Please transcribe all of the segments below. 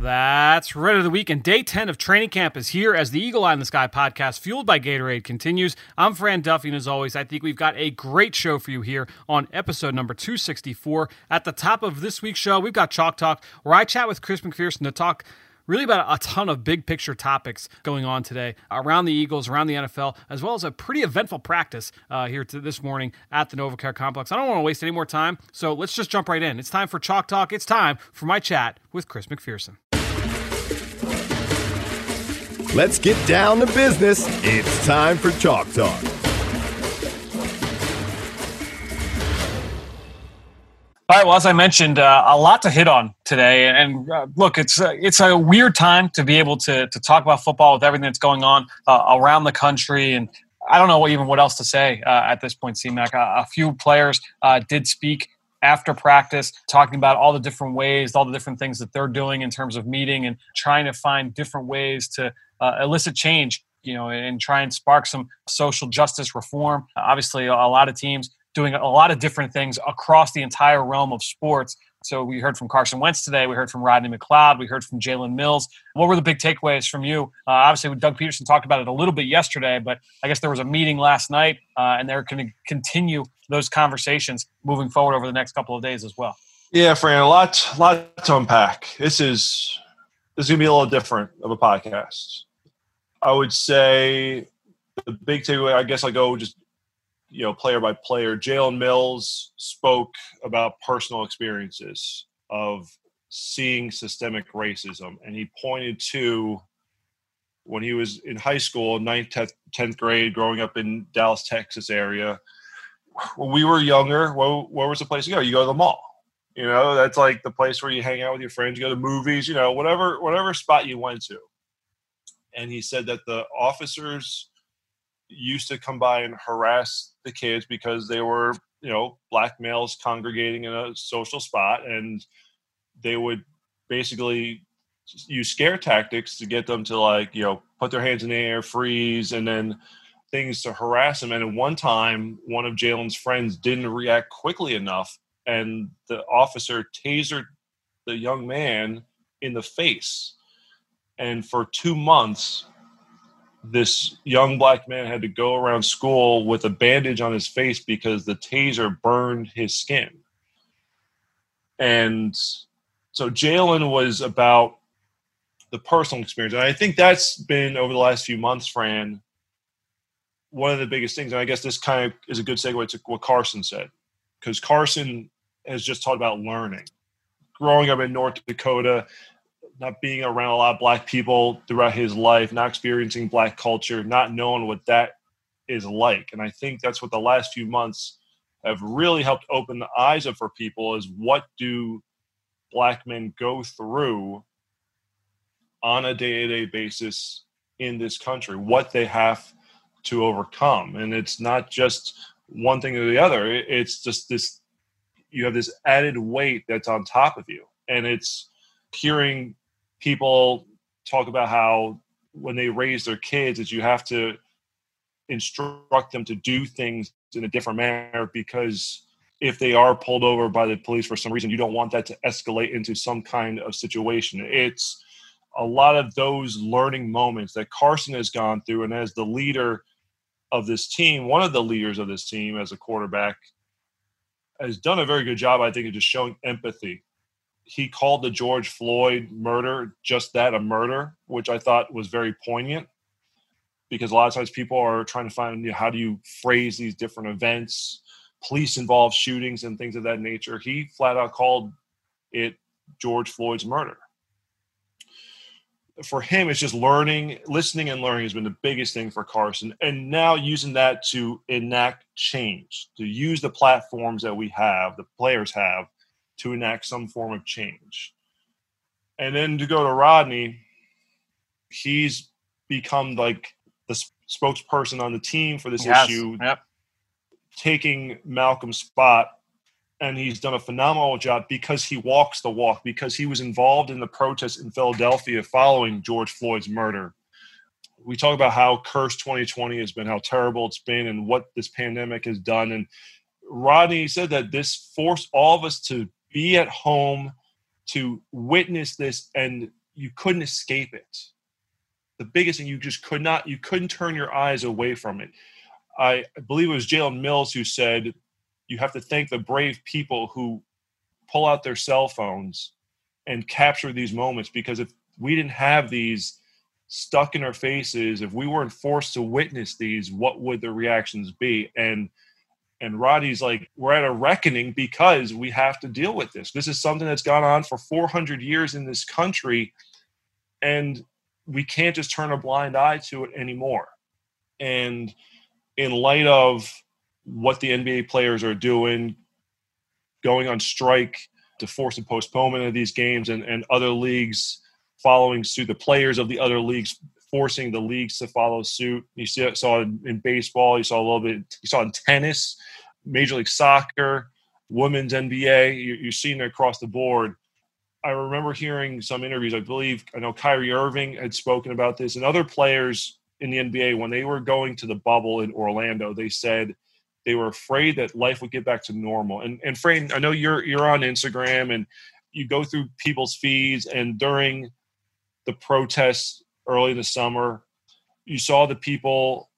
That's right of the week, and day 10 of training camp is here as the Eagle Eye in the Sky podcast, fueled by Gatorade, continues. I'm Fran Duffy, and as always, I think we've got a great show for you here on episode number 264. At the top of this week's show, we've got Chalk Talk, where I chat with Chris McPherson to talk really about a ton of big picture topics going on today around the Eagles, around the NFL, as well as a pretty eventful practice uh, here this morning at the NovaCare Complex. I don't want to waste any more time, so let's just jump right in. It's time for Chalk Talk. It's time for my chat with Chris McPherson. Let's get down to business. It's time for Chalk Talk. All right. Well, as I mentioned, uh, a lot to hit on today, and uh, look, it's uh, it's a weird time to be able to to talk about football with everything that's going on uh, around the country, and I don't know what, even what else to say uh, at this point. CMAC, a, a few players uh, did speak after practice, talking about all the different ways, all the different things that they're doing in terms of meeting and trying to find different ways to elicit change you know, and try and spark some social justice reform. Obviously, a lot of teams doing a lot of different things across the entire realm of sports. So we heard from Carson Wentz today. We heard from Rodney McLeod. We heard from Jalen Mills. What were the big takeaways from you? Uh, obviously, Doug Pederson talked about it a little bit yesterday, but I guess there was a meeting last night, uh, and they're going to continue those conversations moving forward over the next couple of days as well. Yeah, Fran, a lot, lot to unpack. This is this is to be a little different of a podcast. I would say the big takeaway. I guess I go just you know, player by player. Jalen Mills spoke about personal experiences of seeing systemic racism, and he pointed to when he was in high school, ninth, tenth grade, growing up in Dallas, Texas area. When we were younger, where, was the place to go? You go to the mall. You know, that's like the place where you hang out with your friends, you go to movies, you know, whatever whatever spot you went to. And he said that the officers used to come by and harass the kids because they were, you know, black males congregating in a social spot, and they would basically use scare tactics to get them to like, you know, put their hands in the air, freeze, and then things to harass him. And at one time, one of Jalen's friends didn't react quickly enough, and the officer tasered the young man in the face. And for two months, this young black man had to go around school with a bandage on his face because the taser burned his skin. And so Jalen was about the personal experience. And I think that's been over the last few months, Fran, one of the biggest things. And I guess this kind of is a good segue to what Carson said, because Carson has just talked about learning. Growing up in North Dakota, not being around a lot of black people throughout his life, not experiencing black culture, not knowing what that is like. And I think that's what the last few months have really helped open the eyes up for people is what do black men go through on a day-to-day basis in this country, what they have to overcome. And it's not just one thing or the other. It's just this you have this added weight that's on top of you. And it's hearing people talk about how when they raise their kids is you have to instruct them to do things in a different manner because if they are pulled over by the police for some reason you don't want that to escalate into some kind of situation it's a lot of those learning moments that carson has gone through and as the leader of this team one of the leaders of this team as a quarterback has done a very good job i think of just showing empathy he called the George Floyd murder just that a murder, which I thought was very poignant because a lot of times people are trying to find you know, how do you phrase these different events, police involved shootings and things of that nature. He flat out called it George Floyd's murder. For him, it's just learning, listening, and learning has been the biggest thing for Carson. And now using that to enact change, to use the platforms that we have, the players have, to enact some form of change. And then to go to Rodney, he's become like the spokesperson on the team for this Yes. issue, Yep. taking Malcolm's spot. And he's done a phenomenal job because he walks the walk, because he was involved in the protests in Philadelphia following George Floyd's murder. We talk about how cursed 2020 has been, how terrible it's been, and what this pandemic has done. And Rodney said that this forced all of us to be at home, to witness this, and you couldn't escape it. The biggest thing you just could not, you couldn't turn your eyes away from it. I believe it was Jalen Mills who said, you have to thank the brave people who pull out their cell phones and capture these moments because if we didn't have these stuck in our faces, if we weren't forced to witness these, what would the reactions be? And and Roddy's like, we're at a reckoning because we have to deal with this. This is something that's gone on for 400 years in this country, and we can't just turn a blind eye to it anymore. And in light of what the NBA players are doing, going on strike to force a postponement of these games, and, and other leagues following suit, the players of the other leagues forcing the leagues to follow suit. You see, saw it in baseball, you saw a little bit, you saw in tennis, Major League Soccer, women's NBA. You, you're seeing it across the board. I remember hearing some interviews. I believe I know Kyrie Irving had spoken about this, and other players in the NBA when they were going to the bubble in Orlando, they said they were afraid that life would get back to normal. And and Fran, I know you're you're on Instagram and you go through people's feeds, and during the protests early in the summer, you saw the people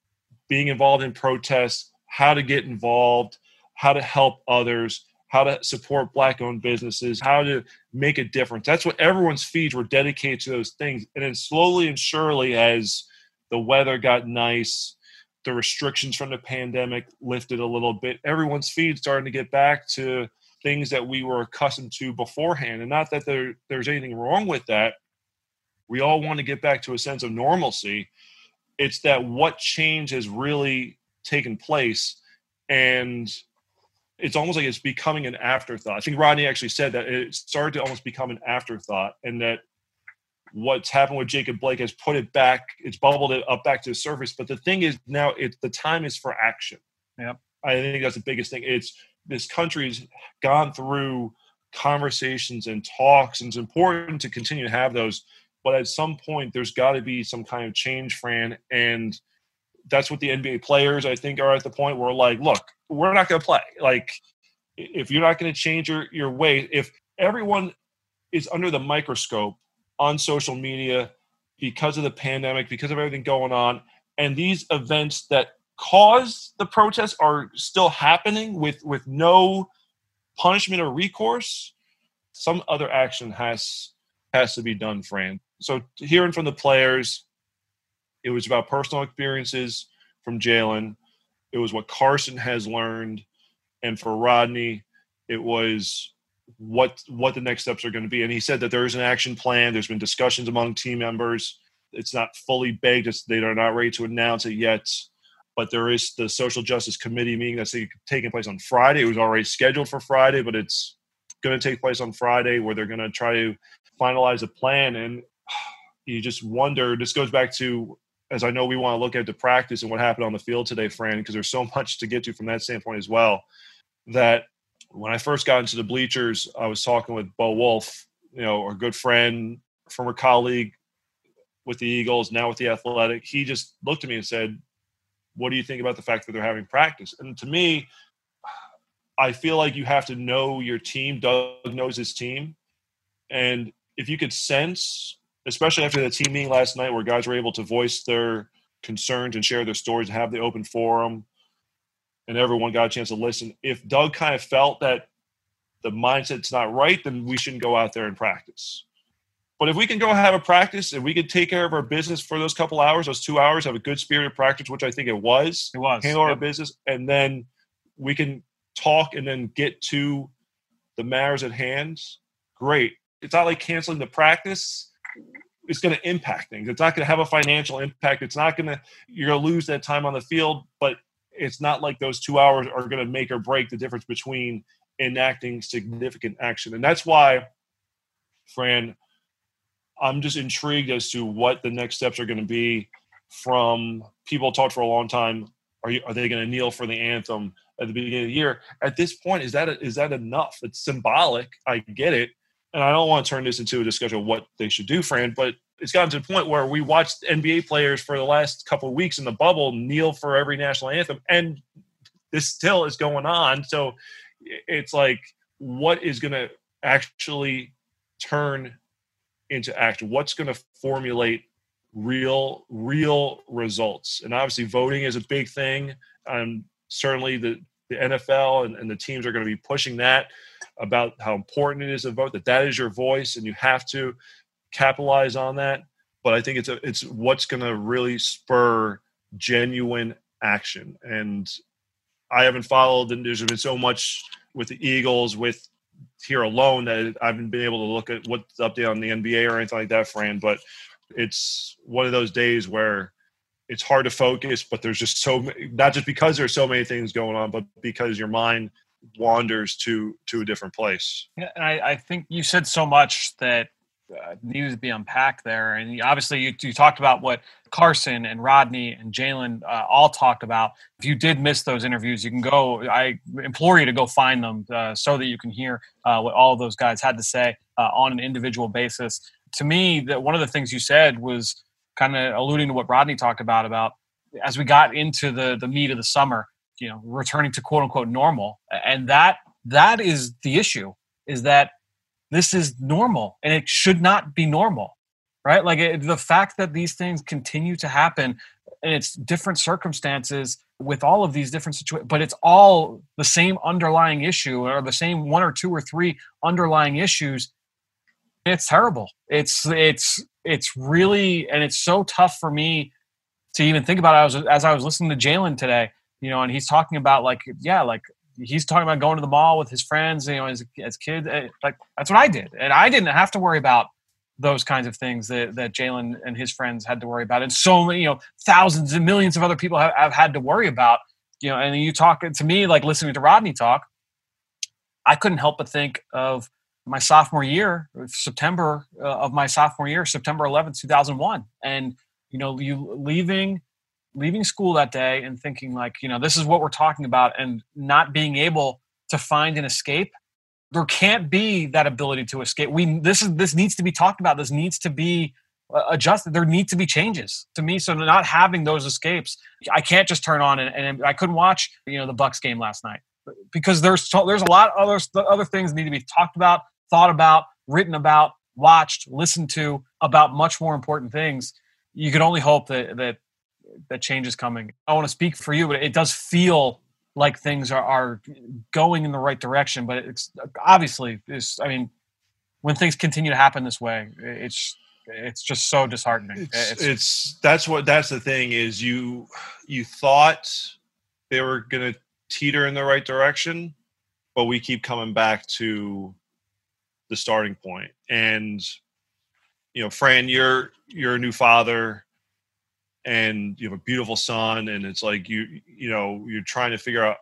being involved in protests, how to get involved, how to help others, how to support black owned businesses, how to make a difference. That's what everyone's feeds were dedicated to those things. And then slowly and surely, as the weather got nice, the restrictions from the pandemic lifted a little bit, everyone's feed starting to get back to things that we were accustomed to beforehand. And not that there, there's anything wrong with that. We all want to get back to a sense of normalcy. It's that what change has really taken place and it's almost like it's becoming an afterthought. I think Rodney actually said that it started to almost become an afterthought, and that what's happened with Jacob Blake has put it back, it's bubbled it up back to the surface. But the thing is now, it's the time is for action. Yeah. I think that's the biggest thing. It's this country's gone through conversations and talks, and it's important to continue to have those. But at some point, there's got to be some kind of change, Fran, and that's what the NBA players I think are at the point where like, look, we're not going to play. Like, if you're not going to change your your way, if everyone is under the microscope on social media because of the pandemic, because of everything going on, and these events that caused the protests are still happening with with no punishment or recourse, some other action has has to be done, Fran. So hearing from the players, it was about personal experiences from Jalen. It was what Carson has learned, and for Rodney, it was what what the next steps are going to be. And he said that there is an action plan. There's been discussions among team members. It's not fully baked. It's, they are not ready to announce it yet. But there is the social justice committee meeting that's taking place on Friday. It was already scheduled for Friday, but it's going to take place on Friday where they're going to try to finalize a plan. And you just wonder. This goes back to as I know we want to look at the practice and what happened on the field today, Fran, because there's so much to get to from that standpoint as well. That when I first got into the bleachers, I was talking with Bo Wulf, you know, our good friend, former colleague with the Eagles, now with the Athletic. He just looked at me and said, "What do you think about the fact that they're having practice?" And to me, I feel like you have to know your team. Doug knows his team, and if you could sense especially after the team meeting last night where guys were able to voice their concerns and share their stories and have the open forum and everyone got a chance to listen. If Doug kind of felt that the mindset's not right, then we shouldn't go out there and practice. But if we can go have a practice and we can take care of our business for those couple hours, those two hours, have a good spirit of practice, which I think it was, It was. handle our business, and then we can talk and then get to the matters at hand. Great. It's not like canceling the practice it's going to impact things. It's not going to have a financial impact. It's not going to, you're going to lose that time on the field, but it's not like those two hours are going to make or break the difference between enacting significant action. And that's why, Fran, I'm just intrigued as to what the next steps are going to be from people talked for a long time. Are you, are they going to kneel for the anthem at the beginning of the year? At this point, is that is that enough? It's symbolic. I get it, and I don't want to turn this into a discussion of what they should do, Fran. But it's gotten to the point where we watched NBA players for the last couple of weeks in the bubble kneel for every national anthem, and this still is going on. So it's like, what is going to actually turn into action? What's going to formulate real, real results? And obviously, voting is a big thing. And certainly, the the NFL and, and the teams are going to be pushing that about how important it is to vote. That that is your voice, and you have to capitalize on that. But I think it's a, it's what's going to really spur genuine action. And I haven't followed, and there's been so much with the Eagles with here alone that I haven't been able to look at what's update on the NBA or anything like that, Fran. But it's one of those days where it's hard to focus, but there's just so not just because there's so many things going on, but because your mind wanders to to a different place. Yeah, and I, I think you said so much that uh, needed to be unpacked there. And obviously, you, you, talked about what Carson and Rodney and Jalen uh, all talked about. If you did miss those interviews, you can go. I implore you to go find them uh, so that you can hear uh, what all those guys had to say uh, on an individual basis. To me, that one of the things you said was kind of alluding to what Rodney talked about about as we got into the the meat of the summer, you know, returning to quote unquote normal, and that that is the issue. Is that this is normal and it should not be normal right like it, the fact that these things continue to happen and it's different circumstances with all of these different situations but it's all the same underlying issue or the same one or two or three underlying issues it's terrible it's it's it's really and it's so tough for me to even think about it. I was as I was listening to Jalen today, you know, and he's talking about like, yeah, like he's talking about going to the mall with his friends, you know, as as kids. Eh, like that's what I did, and I didn't have to worry about those kinds of things that that Jalen and his friends had to worry about, and so many, you know, thousands and millions of other people have, have had to worry about. You know, and you talk to me like listening to Rodney talk. I couldn't help but think of my sophomore year, September uh, of my sophomore year, September 11th, 2001, and you know, you leaving leaving school that day and thinking like you know this is what we're talking about and not being able to find an escape there can't be that ability to escape. We this is this needs to be talked about. This needs to be uh, adjusted. There need to be changes to me. So not having those escapes i can't just turn on and, and i couldn't watch you know the bucks game last night because there's there's a lot of other other things need to be talked about thought about written about watched listened to about much more important things. You can only hope that that that change is coming. I want to speak for you, but it does feel like things are, are going in the right direction. But it's obviously, it's, I mean, when things continue to happen this way, it's it's just so disheartening. It's, it's, it's that's what that's the thing is you you thought they were going to teeter in the right direction, but we keep coming back to the starting point. And you know, Fran, you're you're a new father and you have a beautiful son and it's like you you know you're trying to figure out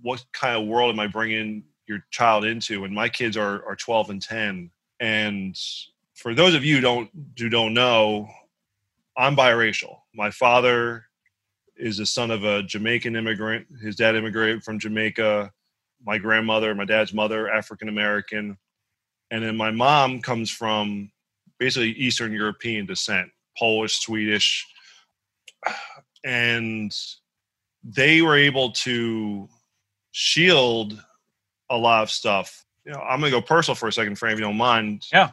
what kind of world am i bringing your child into and my kids are are 12 and 10 and for those of you who don't who don't know i'm biracial. My father is the son of a jamaican immigrant. His dad immigrated from jamaica. My grandmother my dad's mother african american and then my mom comes from basically eastern european descent polish swedish and they were able to shield a lot of stuff. You know, I'm gonna go personal for a second, Fran, if you don't mind. Yeah.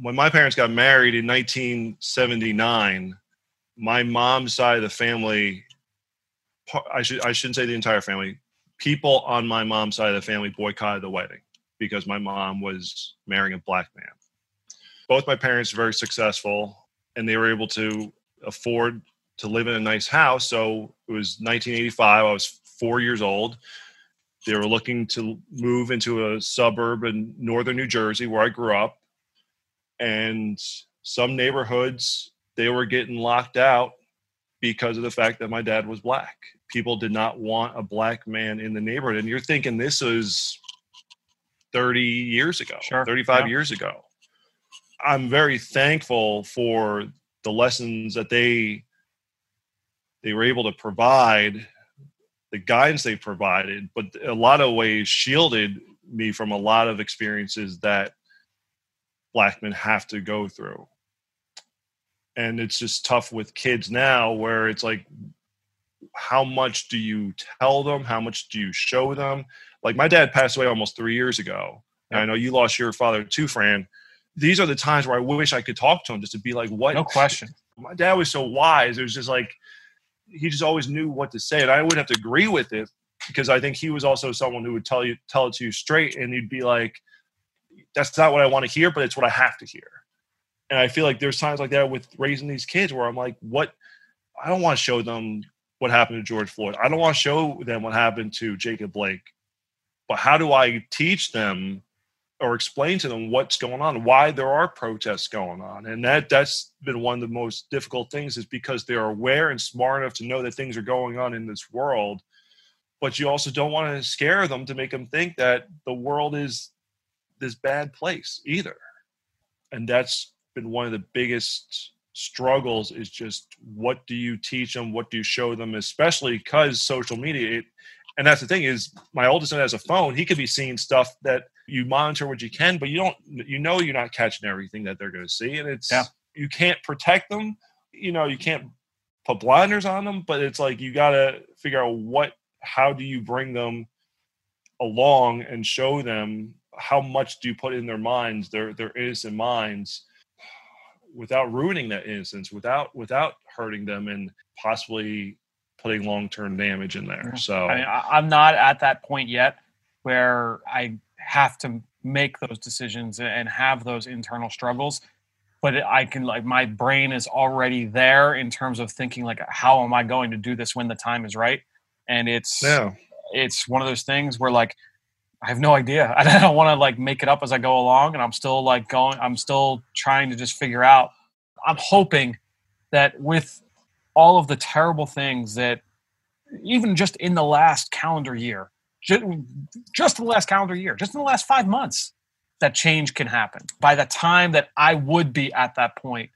When my parents got married in 1979, my mom's side of the family, I should I shouldn't say the entire family, people on my mom's side of the family boycotted the wedding because my mom was marrying a black man. Both my parents were very successful, and they were able to afford to live in a nice house. So it was 1985. I was four years old. They were looking to move into a suburb in northern New Jersey where I grew up. And some neighborhoods, they were getting locked out because of the fact that my dad was black. People did not want a black man in the neighborhood. And you're thinking this was 30 years ago, sure. 35 yeah. years ago. I'm very thankful for the lessons that they they were able to provide, the guidance they provided, but a lot of ways shielded me from a lot of experiences that black men have to go through. And it's just tough with kids now where it's like how much do you tell them? How much do you show them? Like my dad passed away almost three years ago. And I know you lost your father too, Fran. These are the times where I wish I could talk to him just to be like, what? No question. My dad was so wise. It was just like, he just always knew what to say. And I wouldn't have to agree with it because I think he was also someone who would tell you, tell it to you straight. And you'd be like, that's not what I want to hear, but it's what I have to hear. And I feel like there's times like that with raising these kids where I'm like, what? I don't want to show them what happened to George Floyd. I don't want to show them what happened to Jacob Blake. But how do I teach them or explain to them what's going on, why there are protests going on? And that that's been one of the most difficult things is because they're aware and smart enough to know that things are going on in this world. But you also don't want to scare them to make them think that the world is this bad place either. And that's been one of the biggest struggles is just what do you teach them what do you show them especially because social media it, and that's the thing is my oldest son has a phone he could be seeing stuff that you monitor what you can but you don't you know you're not catching everything that they're going to see and it's Yeah. you can't protect them. You know you can't put blinders on them but it's like you got to figure out what how do you bring them along and show them how much do you put in their minds their their innocent minds without ruining that innocence without without hurting them and possibly putting long-term damage in there. So I mean, I'm not at that point yet where I have to make those decisions and have those internal struggles. But I can like my brain is already there in terms of thinking like how am I going to do this when the time is right? And it's yeah it's one of those things where like I have no idea. I don't want to like make it up as I go along, and I'm still like going. I'm still trying to just figure out. I'm hoping that with all of the terrible things that even just in the last calendar year, just, in the last calendar year, just in the last five months, that change can happen. By the time that I would be at that point,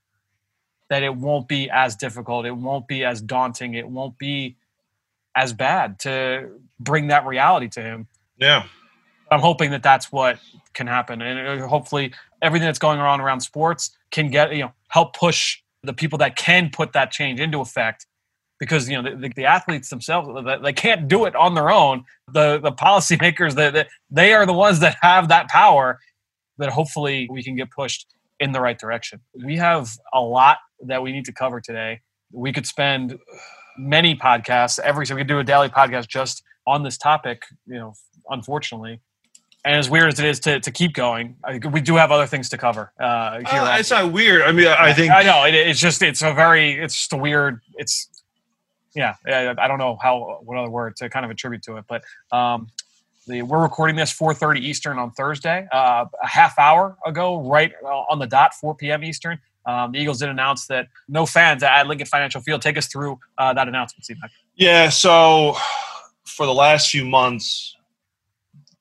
that it won't be as difficult, it won't be as daunting, it won't be as bad to bring that reality to him. yeah I'm hoping that that's what can happen, and uh, hopefully everything that's going on around sports can get you know help push the people that can put that change into effect. Because you know the, the, athletes themselves, they- can't do it on their own. The the policymakers, that they are the ones that have that power. That hopefully we can get pushed in the right direction. We have a lot that we need to cover today. We could spend many podcasts every so we could do a daily podcast just on this topic. You know, unfortunately, and as weird as it is to, to keep going, I, we do have other things to cover uh, here. Uh, it's not weird i mean i think I know it, it's just it's a very it's just a weird it's yeah I, don't know how what other word to kind of attribute to it, but um, the, we're recording this 4:30 Eastern on Thursday, uh, a half hour ago, right uh, on the dot, 4 p.m. Eastern. Um, the Eagles did announce that no fans at Lincoln Financial Field. Take us through uh, that announcement, Steve. Yeah, so for the last few months,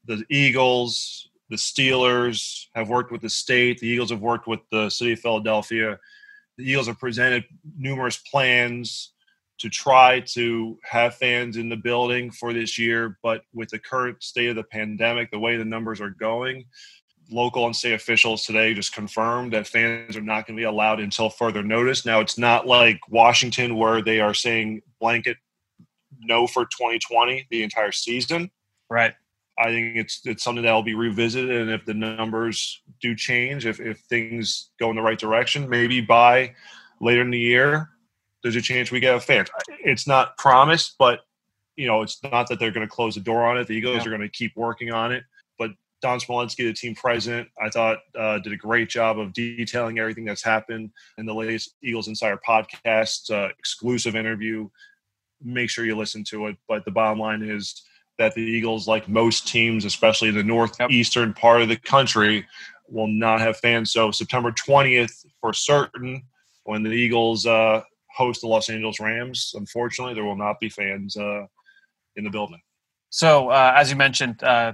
the Eagles, the Steelers have worked with the state. The Eagles have worked with the city of Philadelphia. The Eagles have presented numerous plans to try to have fans in the building for this year, but with the current state of the pandemic, the way the numbers are going, local and state officials today just confirmed that fans are not going to be allowed until further notice. Now, it's not like Washington where they are saying blanket no for 2020 the entire season. Right. I think it's it's something that will be revisited, and if the numbers do change, if if things go in the right direction, maybe by later in the year, there's a chance we get a fan. It's not promised, but you know, it's not that they're going to close the door on it. The Eagles Yeah. are going to keep working on it. But Don Smolenski, the team president, I thought uh, did a great job of detailing everything that's happened in the latest Eagles Insider podcast, uh, exclusive interview. Make sure you listen to it. But the bottom line is that the Eagles, like most teams, especially in the northeastern part of the country, will not have fans. So September 20th, for certain, when the Eagles uh, host the Los Angeles Rams, unfortunately, there will not be fans uh, in the building. So, uh, as you mentioned, uh,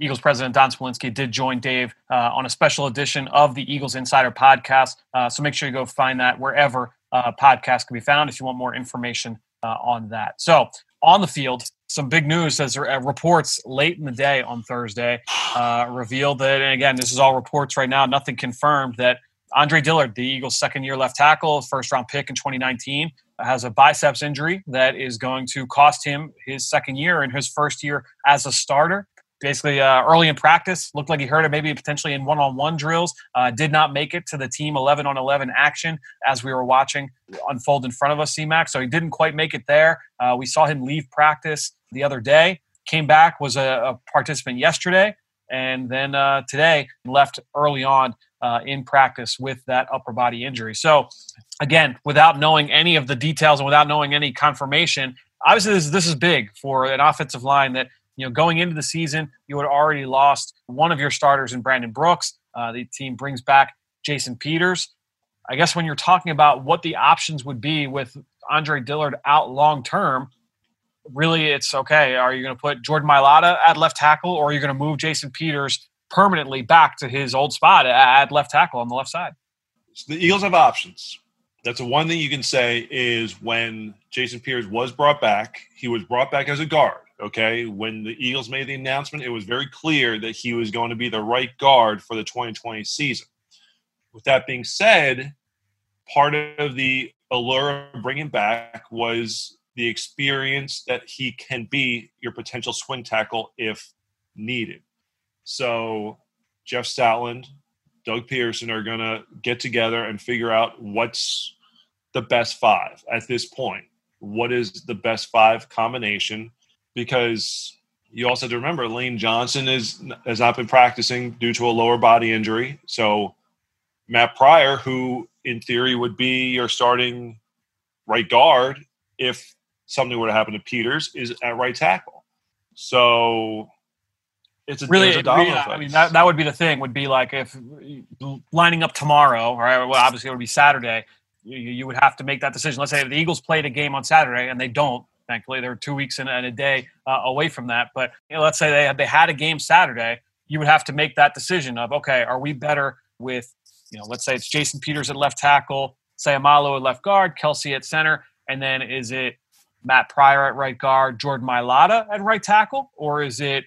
Eagles president Don Smolenski did join Dave uh, on a special edition of the Eagles Insider podcast. Uh, so, make sure you go find that wherever uh, podcasts can be found if you want more information uh, on that. So, on the field, some big news as reports late in the day on Thursday revealed that, and again, this is all reports right now, nothing confirmed, that Andre Dillard, the Eagles' second year left tackle, first round pick in 2019, has a biceps injury that is going to cost him his second year and his first year as a starter. Basically, uh, early in practice, looked like he hurt it maybe potentially in one on one drills. Uh, did not make it to the team 11 on 11 action as we were watching unfold in front of us, CMAC. So he didn't quite make it there. Uh, we saw him leave practice the other day, came back, was a, a participant yesterday, and then uh, today left early on uh, in practice with that upper body injury. So, again, without knowing any of the details and without knowing any confirmation, obviously this, this is big for an offensive line that you know going into the season you had already lost one of your starters in Brandon Brooks. Uh, the team brings back Jason Peters. I guess when you're talking about what the options would be with Andre Dillard out long term, really it's okay. Are you going to put Jordan Mailata at left tackle, or are you going to move Jason Peters permanently back to his old spot at left tackle on the left side. So the Eagles have options. That's the one thing you can say is when Jason Peters was brought back, he was brought back as a guard. Okay. When the Eagles made the announcement, it was very clear that he was going to be the right guard for the 2020 season. With that being said, part of the allure of bringing back was the experience that he can be your potential swing tackle if needed. So Jeff Stoutland, Doug Pederson are going to get together and figure out what's the best five at this point. What is the best five combination? Because you also have to remember Lane Johnson is has not been practicing due to a lower body injury. So Matt Pryor, who in theory would be your starting right guard if something were to happen to Peters, is at right tackle. So it's a, really, a yeah, I mean, that, that would be the thing. Would be like if lining up tomorrow, right? Well, obviously it would be Saturday. You, you would have to make that decision. Let's say the Eagles played a game on Saturday and they don't. Thankfully, they're two weeks and a day uh, away from that. But you know, let's say they had, they had a game Saturday, you would have to make that decision of okay, are we better with you know, let's say it's Jason Peters at left tackle, Seumalo at left guard, Kelce at center, and then is it Matt Pryor at right guard, Jordan Mailata at right tackle, or is it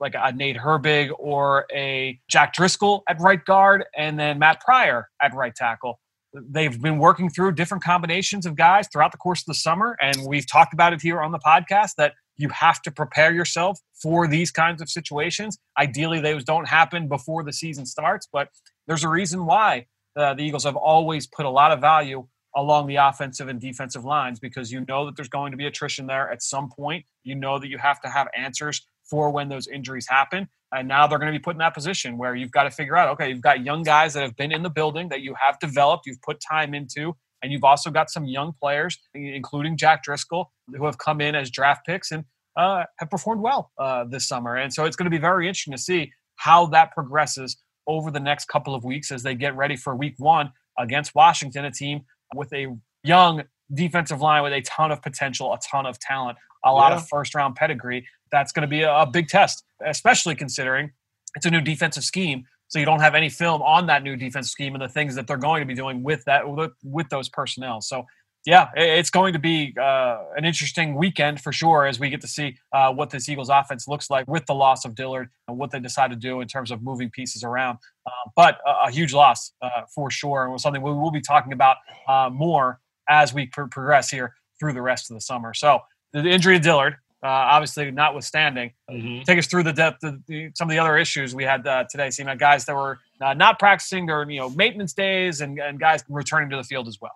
like a Nate Herbig or a Jack Driscoll at right guard, and then Matt Pryor at right tackle. They've been working through different combinations of guys throughout the course of the summer, and we've talked about it here on the podcast that you have to prepare yourself for these kinds of situations. Ideally, those don't happen before the season starts, but there's a reason why uh, the Eagles have always put a lot of value along the offensive and defensive lines because you know that there's going to be attrition there at some point. You know that you have to have answers for when those injuries happen. And now they're going to be put in that position where you've got to figure out okay, you've got young guys that have been in the building that you have developed, you've put time into, and you've also got some young players, including Jack Driscoll, who have come in as draft picks and uh, have performed well uh, this summer. And so it's going to be very interesting to see how that progresses over the next couple of weeks as they get ready for week one against Washington, a team with a young defensive line with a ton of potential, a ton of talent, a lot yeah. of first round pedigree that's going to be a, big test, especially considering it's a new defensive scheme. So you don't have any film on that new defensive scheme and the things that they're going to be doing with that with, with those personnel. So yeah, it's going to be uh, an interesting weekend for sure as we get to see uh, what this Eagles offense looks like with the loss of Dillard and what they decide to do in terms of moving pieces around. Uh, but a, a, huge loss uh, for sure, and something we will be talking about uh, more as we pr- progress here through the rest of the summer. So the injury to Dillard, uh, obviously notwithstanding. Mm-hmm. Take us through the depth of the, some of the other issues we had uh, today. Seeing that guys that were uh, not practicing their you know maintenance days and, and guys returning to the field as well.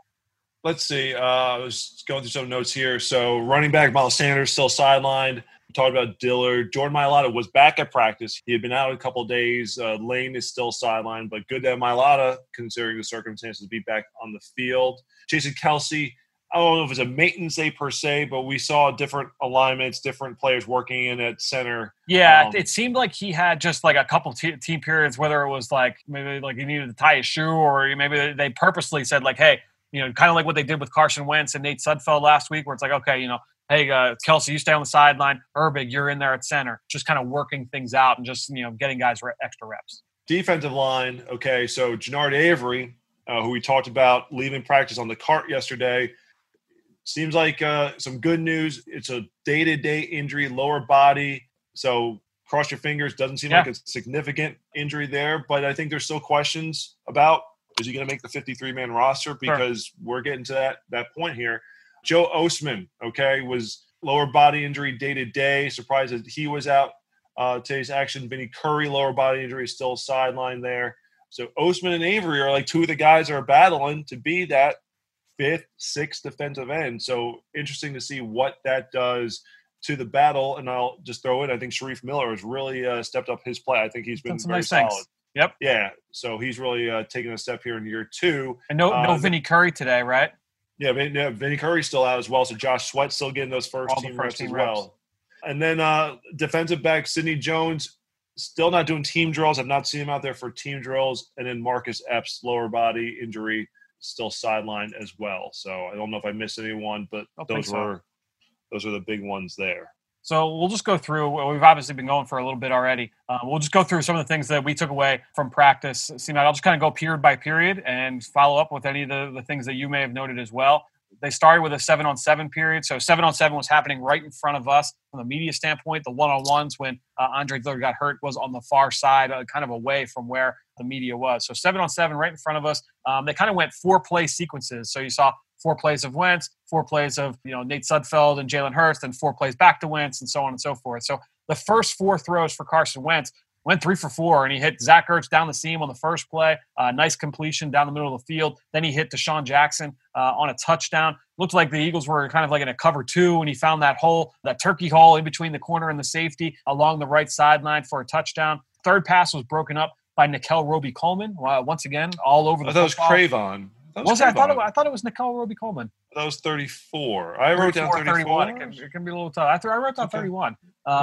Let's see. Uh, I was going through some notes here. So running back Miles Sanders still sidelined. We talked about Dillard. Jordan Mailata was back at practice. He had been out a couple days. Uh, Lane is still sidelined, but good that have Mailata, considering the circumstances, be back on the field. Jason Kelce I don't know if it's a maintenance day per se, but we saw different alignments, different players working in at center. Yeah, um, it seemed like he had just like a couple t- team periods, whether it was like maybe like he needed to tie his shoe, or maybe they purposely said like, hey, you know, kind of like what they did with Carson Wentz and Nate Sudfeld last week, where it's like, okay, you know, hey, uh, Kelce, you stay on the sideline. Herbig, you're in there at center. Just kind of working things out and just, you know, getting guys re- extra reps. Defensive line, okay, so Genard Avery, uh, who we talked about leaving practice on the cart yesterday, seems like uh, some good news. It's a day to day injury, lower body. So cross your fingers. Doesn't seem Yeah. like a significant injury there, but I think there's still questions about is he going to make the 53 man roster because we're getting to that that point here. Joe Ostman, okay, was lower body injury day to day. Surprised that he was out uh, today's action. Vinny Curry, lower body injury, still sidelined there. So Osman and Avery are like two of the guys that are battling to be that fifth, sixth defensive end. So interesting to see what that does to the battle. And I'll just throw it. I think Shareef Miller has really uh, stepped up his play. I think he's been very nice things. solid. Yep. Yeah. So he's really uh, taken a step here in year two. And no, no the- Vinny Curry today, right? Yeah, Vin- yeah, Vinny Curry's still out as well. So Josh Sweat still getting those first All team first reps team as reps. well. And then uh, defensive back Sidney Jones still not doing team drills. I've not seen him out there for team drills. And then Marcus Epps lower body injury still sidelined as well. So I don't know if I missed anyone, but those so. were those are the big ones there. So we'll just go through. We've obviously been going for a little bit already. Uh, we'll just go through some of the things that we took away from practice. See, I'll just kind of go period by period and follow up with any of the, the things that you may have noted as well. They started with a seven on seven period. So seven on seven was happening right in front of us from the media standpoint. The one on ones when uh, Andre Dillard got hurt was on the far side, uh, kind of away from where the media was. So seven on seven right in front of us. Um, they kind of went four play sequences. So you saw four plays of Wentz, four plays of you know Nate Sudfeld and Jalen Hurts, and four plays back to Wentz, and so on and so forth. So the first four throws for Carson Wentz went three for four, and he hit Zach Ertz down the seam on the first play. Uh, nice completion down the middle of the field. Then he hit DeSean Jackson uh, on a touchdown. Looked like the Eagles were kind of like in a cover two, and he found that hole, that turkey hole in between the corner and the safety along the right sideline for a touchdown. Third pass was broken up by Nickell Robey-Coleman. Uh, once again, all over the thought it was. Cre'Von. I Was it? I thought it, I thought it was Nickell Robey-Coleman. that was 34. I wrote down 34, 34. It can, it can be a little tough. I, th- I wrote down Okay. 31. Um,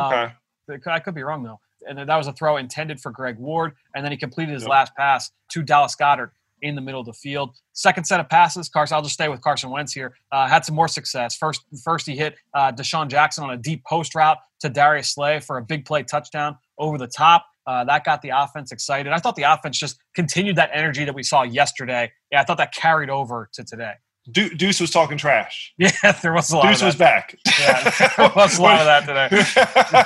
Okay. I could be wrong though. And that was a throw intended for Greg Ward, and then he completed his Yep. last pass to Dallas Goedert in the middle of the field. Second set of passes, Carson. I'll just stay with Carson Wentz here. Uh, had some more success. First, first he hit uh, DeSean Jackson on a deep post route to Darius Slay for a big play touchdown over the top. Uh, that got the offense excited. I thought the offense just continued that energy that we saw yesterday. Yeah, I thought that carried over to today. Du- Deuce was talking trash. Yeah, there was a lot. Deuce was back. Yeah, there was a lot of that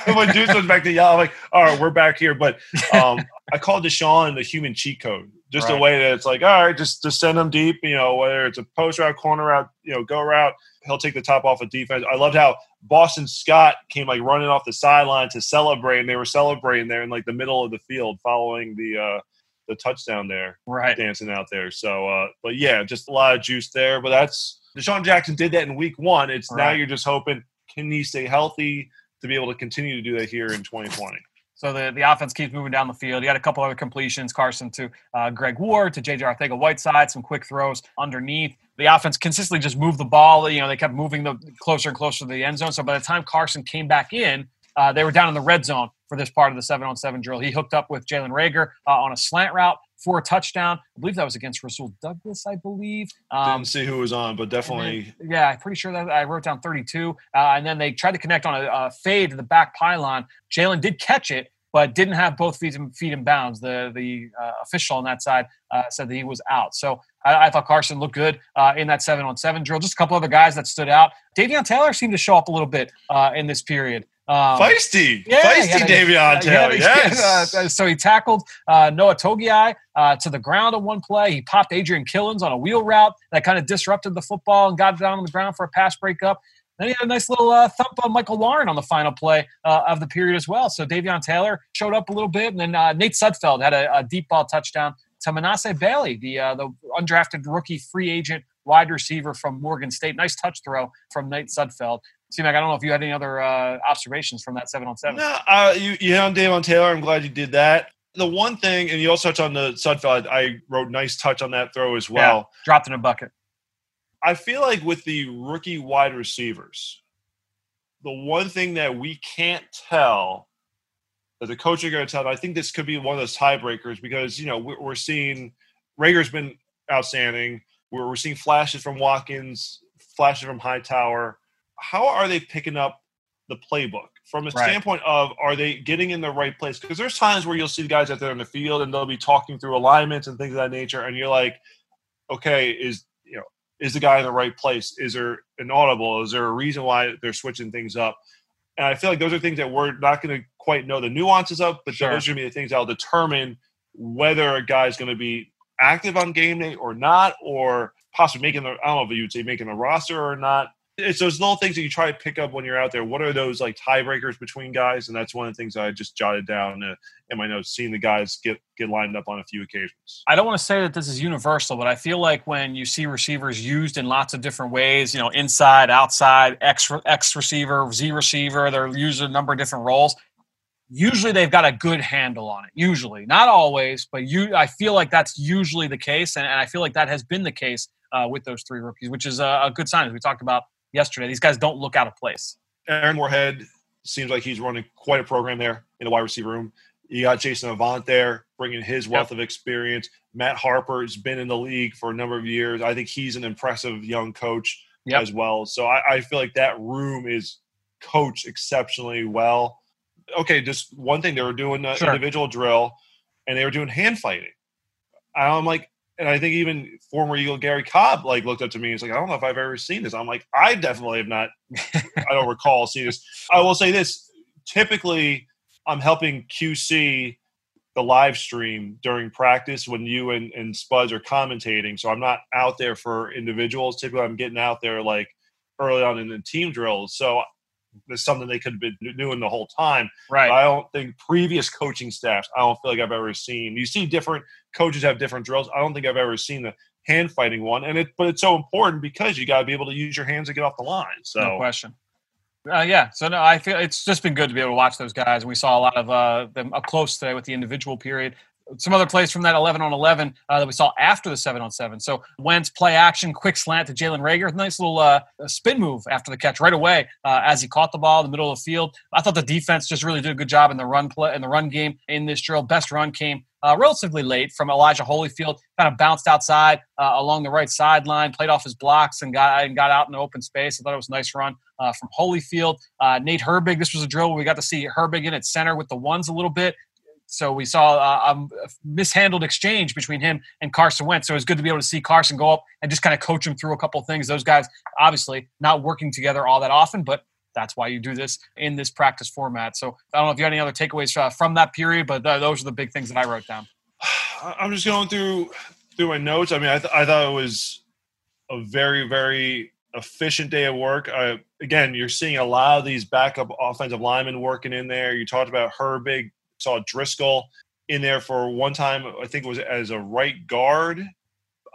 today. when Deuce was back to yell, I'm like, all right, we're back here. But um, I called DeSean the human cheat code. Just a Right. way that it's like, all right, just just send him deep. You know, whether it's a post route, corner route, you know, go route, he'll take the top off of defense. I loved how Boston Scott came like running off the sideline to celebrate, and they were celebrating there in like the middle of the field, following the uh, the touchdown there Right. dancing out there. So, uh, but yeah, just a lot of juice there. But that's DeSean Jackson did that in week one. It's now you're just hoping can he stay healthy to be able to continue to do that here in 2020. So the, the offense keeps moving down the field. You had a couple other completions, Carson to uh, Greg Ward, to JJ Arcega-Whiteside, some quick throws underneath. The offense consistently just moved the ball. You know, they kept moving the closer and closer to the end zone. So by the time Carson came back in, uh, they were down in the red zone for this part of the seven on seven drill. He hooked up with Jalen Reagor uh, on a slant route for a touchdown. I believe that was against Rasul Douglas, I believe. Um, Didn't see who was on, but definitely yeah, I'm pretty sure that I wrote down 32. Uh, and then they tried to connect on a, a fade to the back pylon. Jalen did catch it, but didn't have both feet in, feet in bounds. The the uh, official on that side uh, said that he was out. So I, I thought Carson looked good uh, in that seven on seven drill. Just a couple other guys that stood out. Davion Taylor seemed to show up a little bit uh, in this period. Um, feisty, yeah, feisty Davion Taylor. Yes. uh, so he tackled uh, Noah Togiai uh, to the ground on one play. He popped Adrian Killins on a wheel route that kind of disrupted the football and got it down on the ground for a pass breakup. Then he had a nice little uh, thump on Michael Warren on the final play uh, of the period as well. So Davion Taylor showed up a little bit, and then uh, Nate Sudfeld had a, a deep ball touchdown to Manasseh Bailey, the uh, the undrafted rookie free agent wide receiver from Morgan State. Nice touch throw from Nate Sudfeld. Seemed like I don't know if you had any other uh, observations from that seven on seven. No, uh, you, you hit on Davion Taylor. I'm glad you did that. The one thing, and you also touched on the Sudfeld. I wrote nice touch on that throw as well. Dropped in a bucket. I feel like with the rookie wide receivers, the one thing that we can't tell that the coach are going to tell, I think this could be one of those tiebreakers because, you know, we're, we're seeing Reagor's been outstanding. We're, we're seeing flashes from Watkins, flashes from Hightower. How are they picking up the playbook from a Right. standpoint of are they getting in the right place? Because there's times where you'll see the guys out there in the field and they'll be talking through alignments and things of that nature, and you're like, okay, is you know, is the guy in the right place? Is there an audible? Is there a reason why they're switching things up? And I feel like those are things that we're not going to quite know the nuances of, but Sure. those are going to be the things that'll determine whether a guy's going to be active on game day or not, or possibly making the I don't know if you would say making the roster or not. It's those little things that you try to pick up when you're out there. What are those like tiebreakers between guys? And that's one of the things I just jotted down uh, in my notes, seeing the guys get get lined up on a few occasions. I don't want to say that this is universal, but I feel like when you see receivers used in lots of different ways, you know, inside, outside, X X receiver, Z receiver, they're used a number of different roles. Usually, they've got a good handle on it. Usually, not always, but you. I feel like that's usually the case, and, and I feel like that has been the case uh, with those three rookies, which is a, a good sign. As we talked about yesterday, these guys don't look out of place. Aaron Moorehead seems like he's running quite a program there in the wide receiver room. You got Jason Avant there, bringing his wealth of experience. Matt Harper has been in the league for a number of years. I think he's an impressive young coach Yep. as well. So I, I feel like that room is coached exceptionally well. Okay, just one thing they were doing an Sure. individual drill, and they were doing hand fighting. I'm like, and I think even former Eagle Gary Cobb like looked up to me. and He's like, I don't know if I've ever seen this. I'm like, I definitely have not. I don't recall seeing this. I will say this: typically, I'm helping QC the live stream during practice when you and, and Spuds are commentating. So I'm not out there for individuals. Typically, I'm getting out there like early on in the team drills. So there's something they could have been doing the whole time. Right. But I don't think previous coaching staffs, I don't feel like I've ever seen. You see different coaches have different drills. I don't think I've ever seen the hand fighting one. And it but it's so important because you gotta be able to use your hands to get off the line. So No question. Uh, yeah, so no, I feel it's just been good to be able to watch those guys, and we saw a lot of uh, them up close today with the individual period. Some other plays from that 11 on 11 uh, that we saw after the 7 on 7. So Wentz play action, quick slant to Jalen Reagor, nice little uh, spin move after the catch right away uh, as he caught the ball in the middle of the field. I thought the defense just really did a good job in the run play in the run game in this drill. Best run came uh, relatively late from Elijah Holyfield. Kind of bounced outside uh, along the right sideline, played off his blocks, and got and got out in the open space. I thought it was a nice run uh, from Holyfield. Uh, Nate Herbig. This was a drill where we got to see Herbig in at center with the ones a little bit. So we saw uh, a mishandled exchange between him and Carson Wentz. So it was good to be able to see Carson go up and just kind of coach him through a couple things. Those guys obviously not working together all that often, but that's why you do this in this practice format. So I don't know if you had any other takeaways uh, from that period, but th- those are the big things that I wrote down. I'm just going through through my notes. I mean, I, th- I thought it was a very very efficient day of work. Again, you're seeing a lot of these backup offensive linemen working in there. You talked about Herbig, saw Driscoll in there for one time. I think it was as a right guard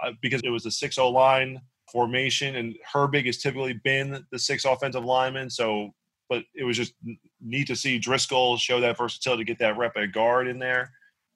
uh, because it was the six O line formation, and Herbig has typically been the six offensive lineman. So, but it was just neat to see Driscoll show that versatility to get that rep at guard in there.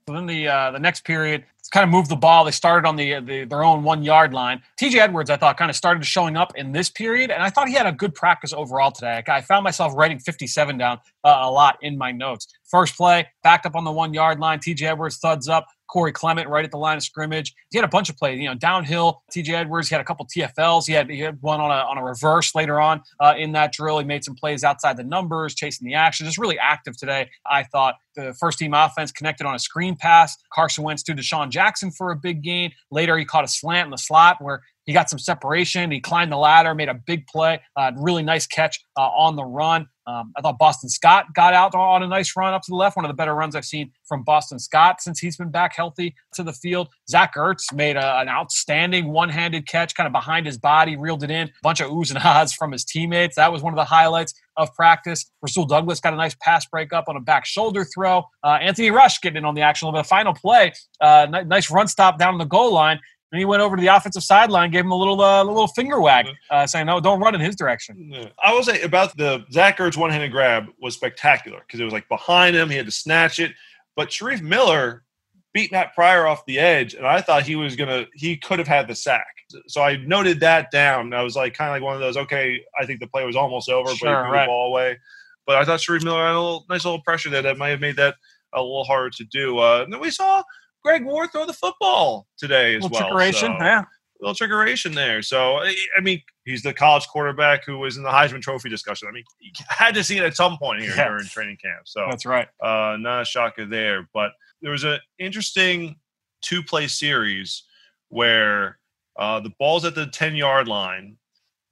So then the uh, the next period, kind of moved the ball. They started on the, the their own one yard line. TJ Edwards, I thought, kind of started showing up in this period, and I thought he had a good practice overall today. I found myself writing 57 down uh, a lot in my notes. First play, backed up on the one yard line. TJ Edwards thuds up. Corey Clement right at the line of scrimmage. He had a bunch of plays, you know, downhill. TJ Edwards, he had a couple TFLs. He had, he had one on a, on a reverse later on uh, in that drill. He made some plays outside the numbers, chasing the action. Just really active today. I thought the first team offense connected on a screen pass. Carson Wentz to DeSean Jackson for a big gain. Later, he caught a slant in the slot where he got some separation. He climbed the ladder, made a big play. Uh, really nice catch uh, on the run. Um, I thought Boston Scott got out on a nice run up to the left. One of the better runs I've seen from Boston Scott since he's been back healthy to the field. Zach Ertz made a, an outstanding one handed catch kind of behind his body, reeled it in. A bunch of oohs and ahs from his teammates. That was one of the highlights of practice. Rasul Douglas got a nice pass breakup on a back shoulder throw. Uh, Anthony Rush getting in on the action a little bit. Final play, uh, ni- nice run stop down the goal line. And he went over to the offensive sideline, gave him a little uh, little finger wag, uh, saying, "No, don't run in his direction." Yeah. I will say about the Zach Ertz one handed grab was spectacular because it was like behind him, he had to snatch it. But Shareef Miller beat Matt Pryor off the edge, and I thought he was gonna he could have had the sack. So I noted that down. I was like kind of like one of those, okay, I think the play was almost over, but he threw right. the ball away. But I thought Shareef Miller had a little nice little pressure there that might have made that a little harder to do. Uh, and then we saw Greg Ward throw the football today as well. trickeration, so- yeah. little trickeration there. So I mean, he's the college quarterback who was in the Heisman Trophy discussion. I mean, you had to see it at some point here Yeah. during training camp. So That's right. uh, not a shocker there. But there was an interesting two play series where uh, the ball's at the 10 yard line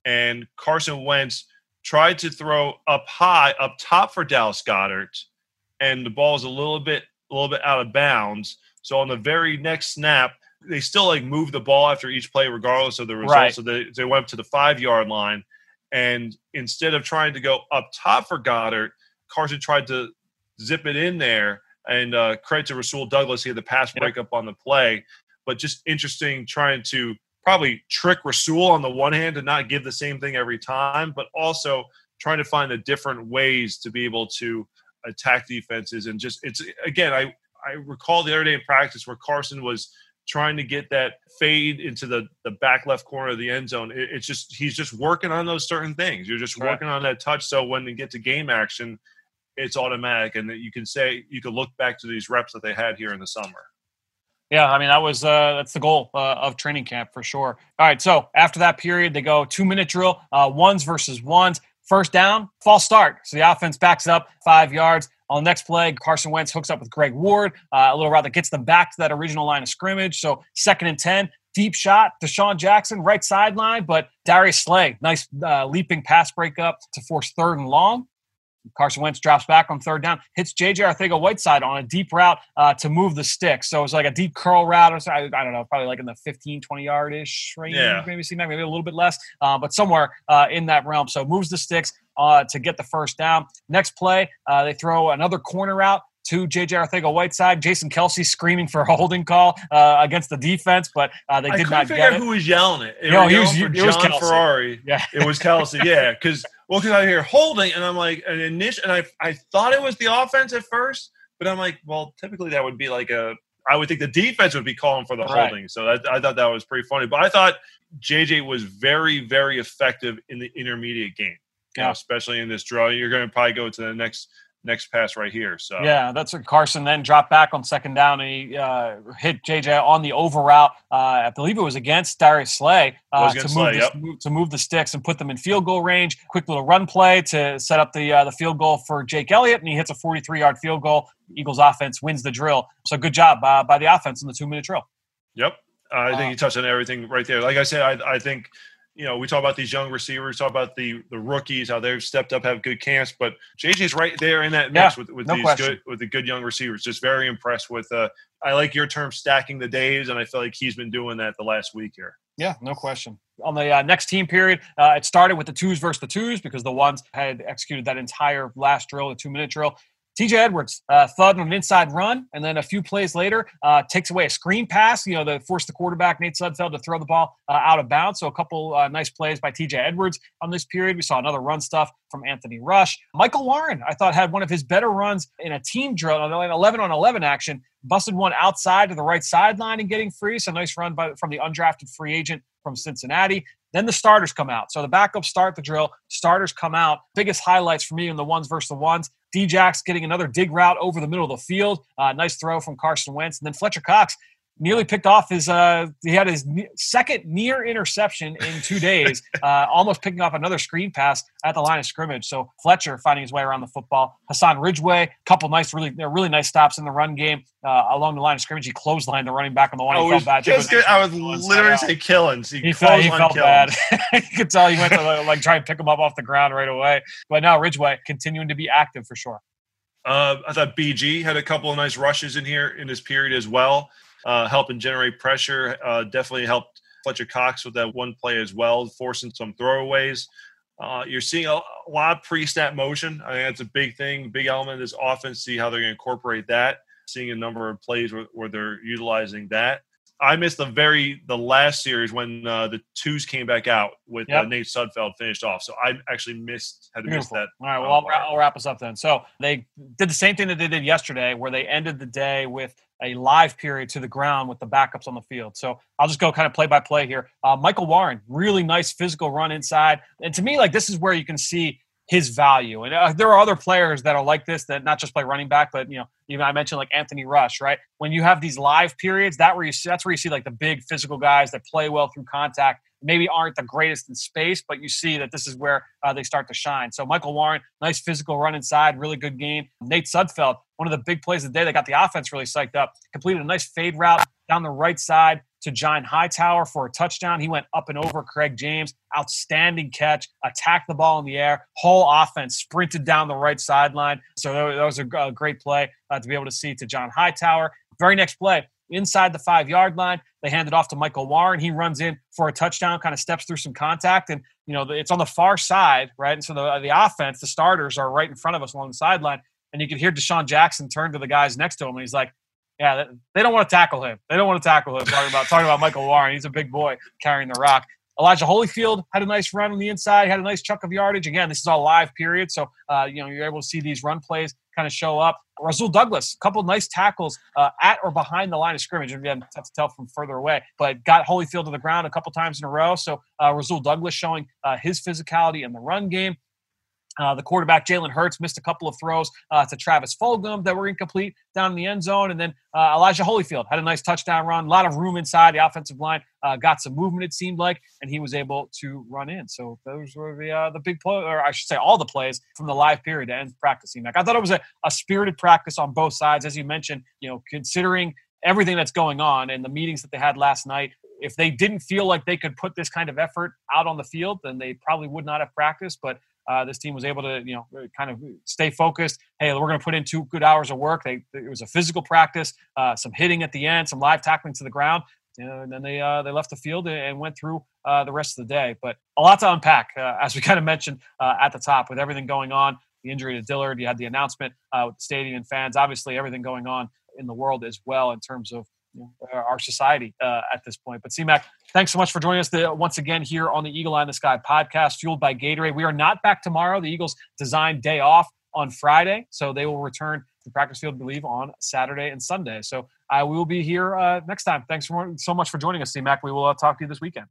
and Carson Wentz tried to throw up high, up top for Dallas Goedert, and the ball was a little bit, a little bit out of bounds. So on the very next snap, they still like moved the ball after each play, regardless of the result. Right. So they, they went up to the five yard line. And instead of trying to go up top for Goedert, Carson tried to zip it in there. And uh, credit to Rasul Douglas, he had the pass Yep. breakup on the play. But just interesting trying to probably trick Rasul on the one hand to not give the same thing every time, but also trying to find the different ways to be able to attack defenses. And just it's again, I I recall the other day in practice where Carson was trying to get that fade into the the back left corner of the end zone. It, it's just he's just working on those certain things. You're just Right. working on that touch. So when they get to game action, it's automatic, and that you can say you can look back to these reps that they had here in the summer. Yeah, I mean that was uh, that's the goal uh, of training camp for sure. All right, so after that period, they go two minute drill, uh, ones versus ones. First down, false start. So the offense backs up five yards. On the next play, Carson Wentz hooks up with Greg Ward, uh, a little route that gets them back to that original line of scrimmage. So second and ten, deep shot, DeSean Jackson right sideline, but Darius Slay, nice uh, leaping pass breakup to force third and long. Carson Wentz drops back on third down, hits JJ Arcega-Whiteside on a deep route uh, to move the stick. So it's like a deep curl route, or I, I don't know, probably like in the 15, 20 yard ish range, Yeah. maybe see maybe a little bit less, uh, but somewhere uh, in that realm. So moves the sticks uh, to get the first down. Next play, uh, they throw another corner out to JJ Arcega-Whiteside. Jason Kelce screaming for a holding call uh, against the defense, but uh, they did not figure get out it. who was yelling it. They No, he was- for it was John Kelce. Ferrari. Yeah. It was Kelce, yeah, because well, because I hear holding, and I'm like, an initial, and I I thought it was the offense at first, but I'm like, well, typically that would be like a, I would think the defense would be calling for the Right. holding, so that, I thought that was pretty funny. But I thought JJ was very very effective in the intermediate game, you know, Yeah. especially in this draw. You're going to probably go to the next next pass right here. So Yeah, that's what Carson then dropped back on second down and he uh, hit JJ on the over route. Uh, I believe it was against Darius Slay, uh, to, move Slay, the, yep. move- to move the sticks and put them in field goal range. Quick little run play to set up the uh, the field goal for Jake Elliott, and he hits a 43 yard field goal. Eagles offense wins the drill. So good job uh, by the offense in the two minute drill. Yep. Uh, I think Uh, you touched on everything right there. Like I said, I, I think, you know, we talk about these young receivers, talk about the the rookies, how they've stepped up, have good camps, but JJ's right there in that mix Yeah, with, with no these question. good with the good young receivers. Just very impressed with uh I like your term stacking the days, and I feel like he's been doing that the last week here. Yeah, no question. On the uh, next team period, uh, it started with the twos versus the twos because the ones had executed that entire last drill, the two minute drill. TJ Edwards, uh, thud on an inside run, and then a few plays later, uh, takes away a screen pass, you know, to forced the quarterback, Nate Sudfeld, to throw the ball uh, out of bounds. So a couple uh, nice plays by TJ Edwards on this period. We saw another run stuff from Anthony Rush. Michael Warren, I thought, had one of his better runs in a team drill, an 11 on 11 action, busted one outside to the right sideline and getting free. So nice run by, from the undrafted free agent from Cincinnati. Then the starters come out. So the backups start the drill, starters come out. Biggest highlights for me in the ones versus the ones. Djax getting another dig route over the middle of the field. Uh, nice throw from Carson Wentz. And then Fletcher Cox nearly picked off his, uh, he had his second near interception in two days, uh, almost picking off another screen pass at the line of scrimmage. So Fletcher finding his way around the football. Hassan Ridgeway, couple nice, really, really nice stops in the run game uh, along the line of scrimmage. He clotheslined the running back on the one. I was bad. good. I was literally say Killins. He, He felt, he felt bad. You could tell he went to like, like try and pick him up off the ground right away. But now Ridgeway continuing to be active for sure. Uh, I thought BG had a couple of nice rushes in here in this period as well, uh, helping generate pressure. Uh, definitely helped Fletcher Cox with that one play as well, forcing some throwaways. Uh, you're seeing a, lot of pre-snap motion. I think that's a big thing, big element of this offense. See how they're going to incorporate that. Seeing a number of plays where, where they're utilizing that. I missed the very the last series when uh, the twos came back out with uh, Nate Sudfeld finished off. So I actually missed had to miss that. All right, well, uh, I'll, I'll wrap us up then. So they did the same thing that they did yesterday, where they ended the day with a live period to the ground with the backups on the field. So I'll just go kind of play by play here. Uh, Michael Warren, really nice physical run inside, and to me, like this is where you can see his value. And uh, there are other players that are like this that not just play running back, but you know, even I mentioned like Anthony Rush, right? When you have these live periods, that where you see, that's where you see like the big physical guys that play well through contact. Maybe aren't the greatest in space, but you see that this is where uh, they start to shine. So Michael Warren, nice physical run inside, really good game. Nate Sudfeld, one of the big plays of the day that got the offense really psyched up, completed a nice fade route down the right side to John Hightower for a touchdown. He went up and over Craig James. Outstanding catch, attacked the ball in the air. Whole offense sprinted down the right sideline. So that was a great play uh, to be able to see to John Hightower. Very next play, inside the five yard line, they hand it off to Michael Warren. He runs in for a touchdown, kind of steps through some contact, and you know it's on the far side, right? And so the the offense, the starters are right in front of us along the sideline, and you can hear DeSean Jackson turn to the guys next to him, and he's like, yeah, they don't want to tackle him. They don't want to tackle him. Talking about talking about Michael Warren, he's a big boy carrying the rock. Elijah Holyfield had a nice run on the inside, had a nice chunk of yardage. Again, this is all live period, so uh, you know you're able to see these run plays kind of show up. Rasul Douglas, a couple nice tackles uh, at or behind the line of scrimmage. Again, tough to tell from further away, but got Holyfield to the ground a couple times in a row. So uh, Douglas showing uh, his physicality in the run game. Uh, the quarterback Jalen Hurts missed a couple of throws uh, to Travis Fulgham that were incomplete down in the end zone, and then uh, Elijah Holyfield had a nice touchdown run. A lot of room inside the offensive line, uh, got some movement it seemed like, and he was able to run in. So those were the uh, the big play, or I should say, all the plays from the live period to end practice. Like I thought it was a, a spirited practice on both sides, as you mentioned. You know, considering everything that's going on and the meetings that they had last night if they didn't feel like they could put this kind of effort out on the field, then they probably would not have practiced. But uh, this team was able to, you know, kind of stay focused. Hey, we're going to put in two good hours of work. They, it was a physical practice, uh, some hitting at the end, some live tackling to the ground, and then they uh, they left the field and went through uh, the rest of the day. But a lot to unpack, uh, as we kind of mentioned uh, at the top, with everything going on. The injury to Dillard, you had the announcement with the stadium and fans. Obviously, everything going on in the world as well in terms of you know, our society uh, at this point. But CMAC, thanks so much for joining us the, once again here on the Eagle Eye in the Sky podcast, fueled by Gatorade. We are not back tomorrow. The Eagles designed day off on Friday, so they will return to practice field, I believe, on Saturday and Sunday. So uh, we will be here uh, next time. Thanks for, so much for joining us, CMAC. We will uh, talk to you this weekend.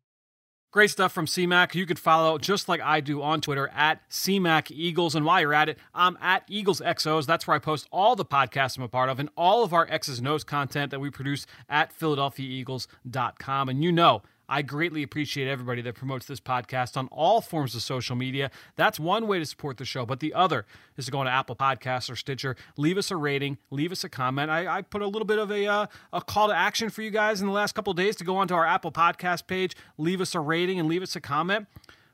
Great stuff from CMAC. You could follow just like I do on Twitter at CMAC Eagles. And while you're at it, I'm at Eagles XOs. That's where I post all the podcasts I'm a part of and all of our X's and O's content that we produce at PhiladelphiaEagles.com. And you know, I greatly appreciate everybody that promotes this podcast on all forms of social media. That's one way to support the show. But the other is to go to Apple Podcasts or Stitcher, leave us a rating, leave us a comment. I, I put a little bit of a, uh, a call to action for you guys in the last couple days to go onto our Apple Podcast page, leave us a rating, and leave us a comment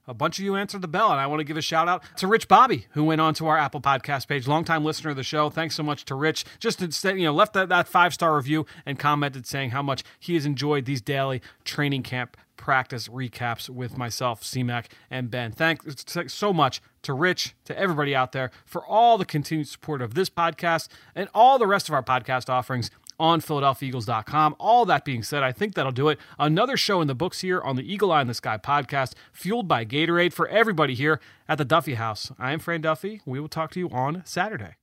a bunch of you answered the bell. And I want to give a shout out to Rich Bobby, who went on to our Apple Podcast page, longtime listener of the show. Thanks so much to Rich. Just instead, you know, left that, that five star review and commented saying how much he has enjoyed these daily training camp practice recaps with myself, CMAC, and Ben. Thanks so much to Rich, to everybody out there for all the continued support of this podcast and all the rest of our podcast offerings on PhiladelphiaEagles.com. All that being said, I think that'll do it. Another show in the books here on the Eagle Eye in the Sky podcast, fueled by Gatorade for everybody here at the Duffy House. I am Fran Duffy. We will talk to you on Saturday.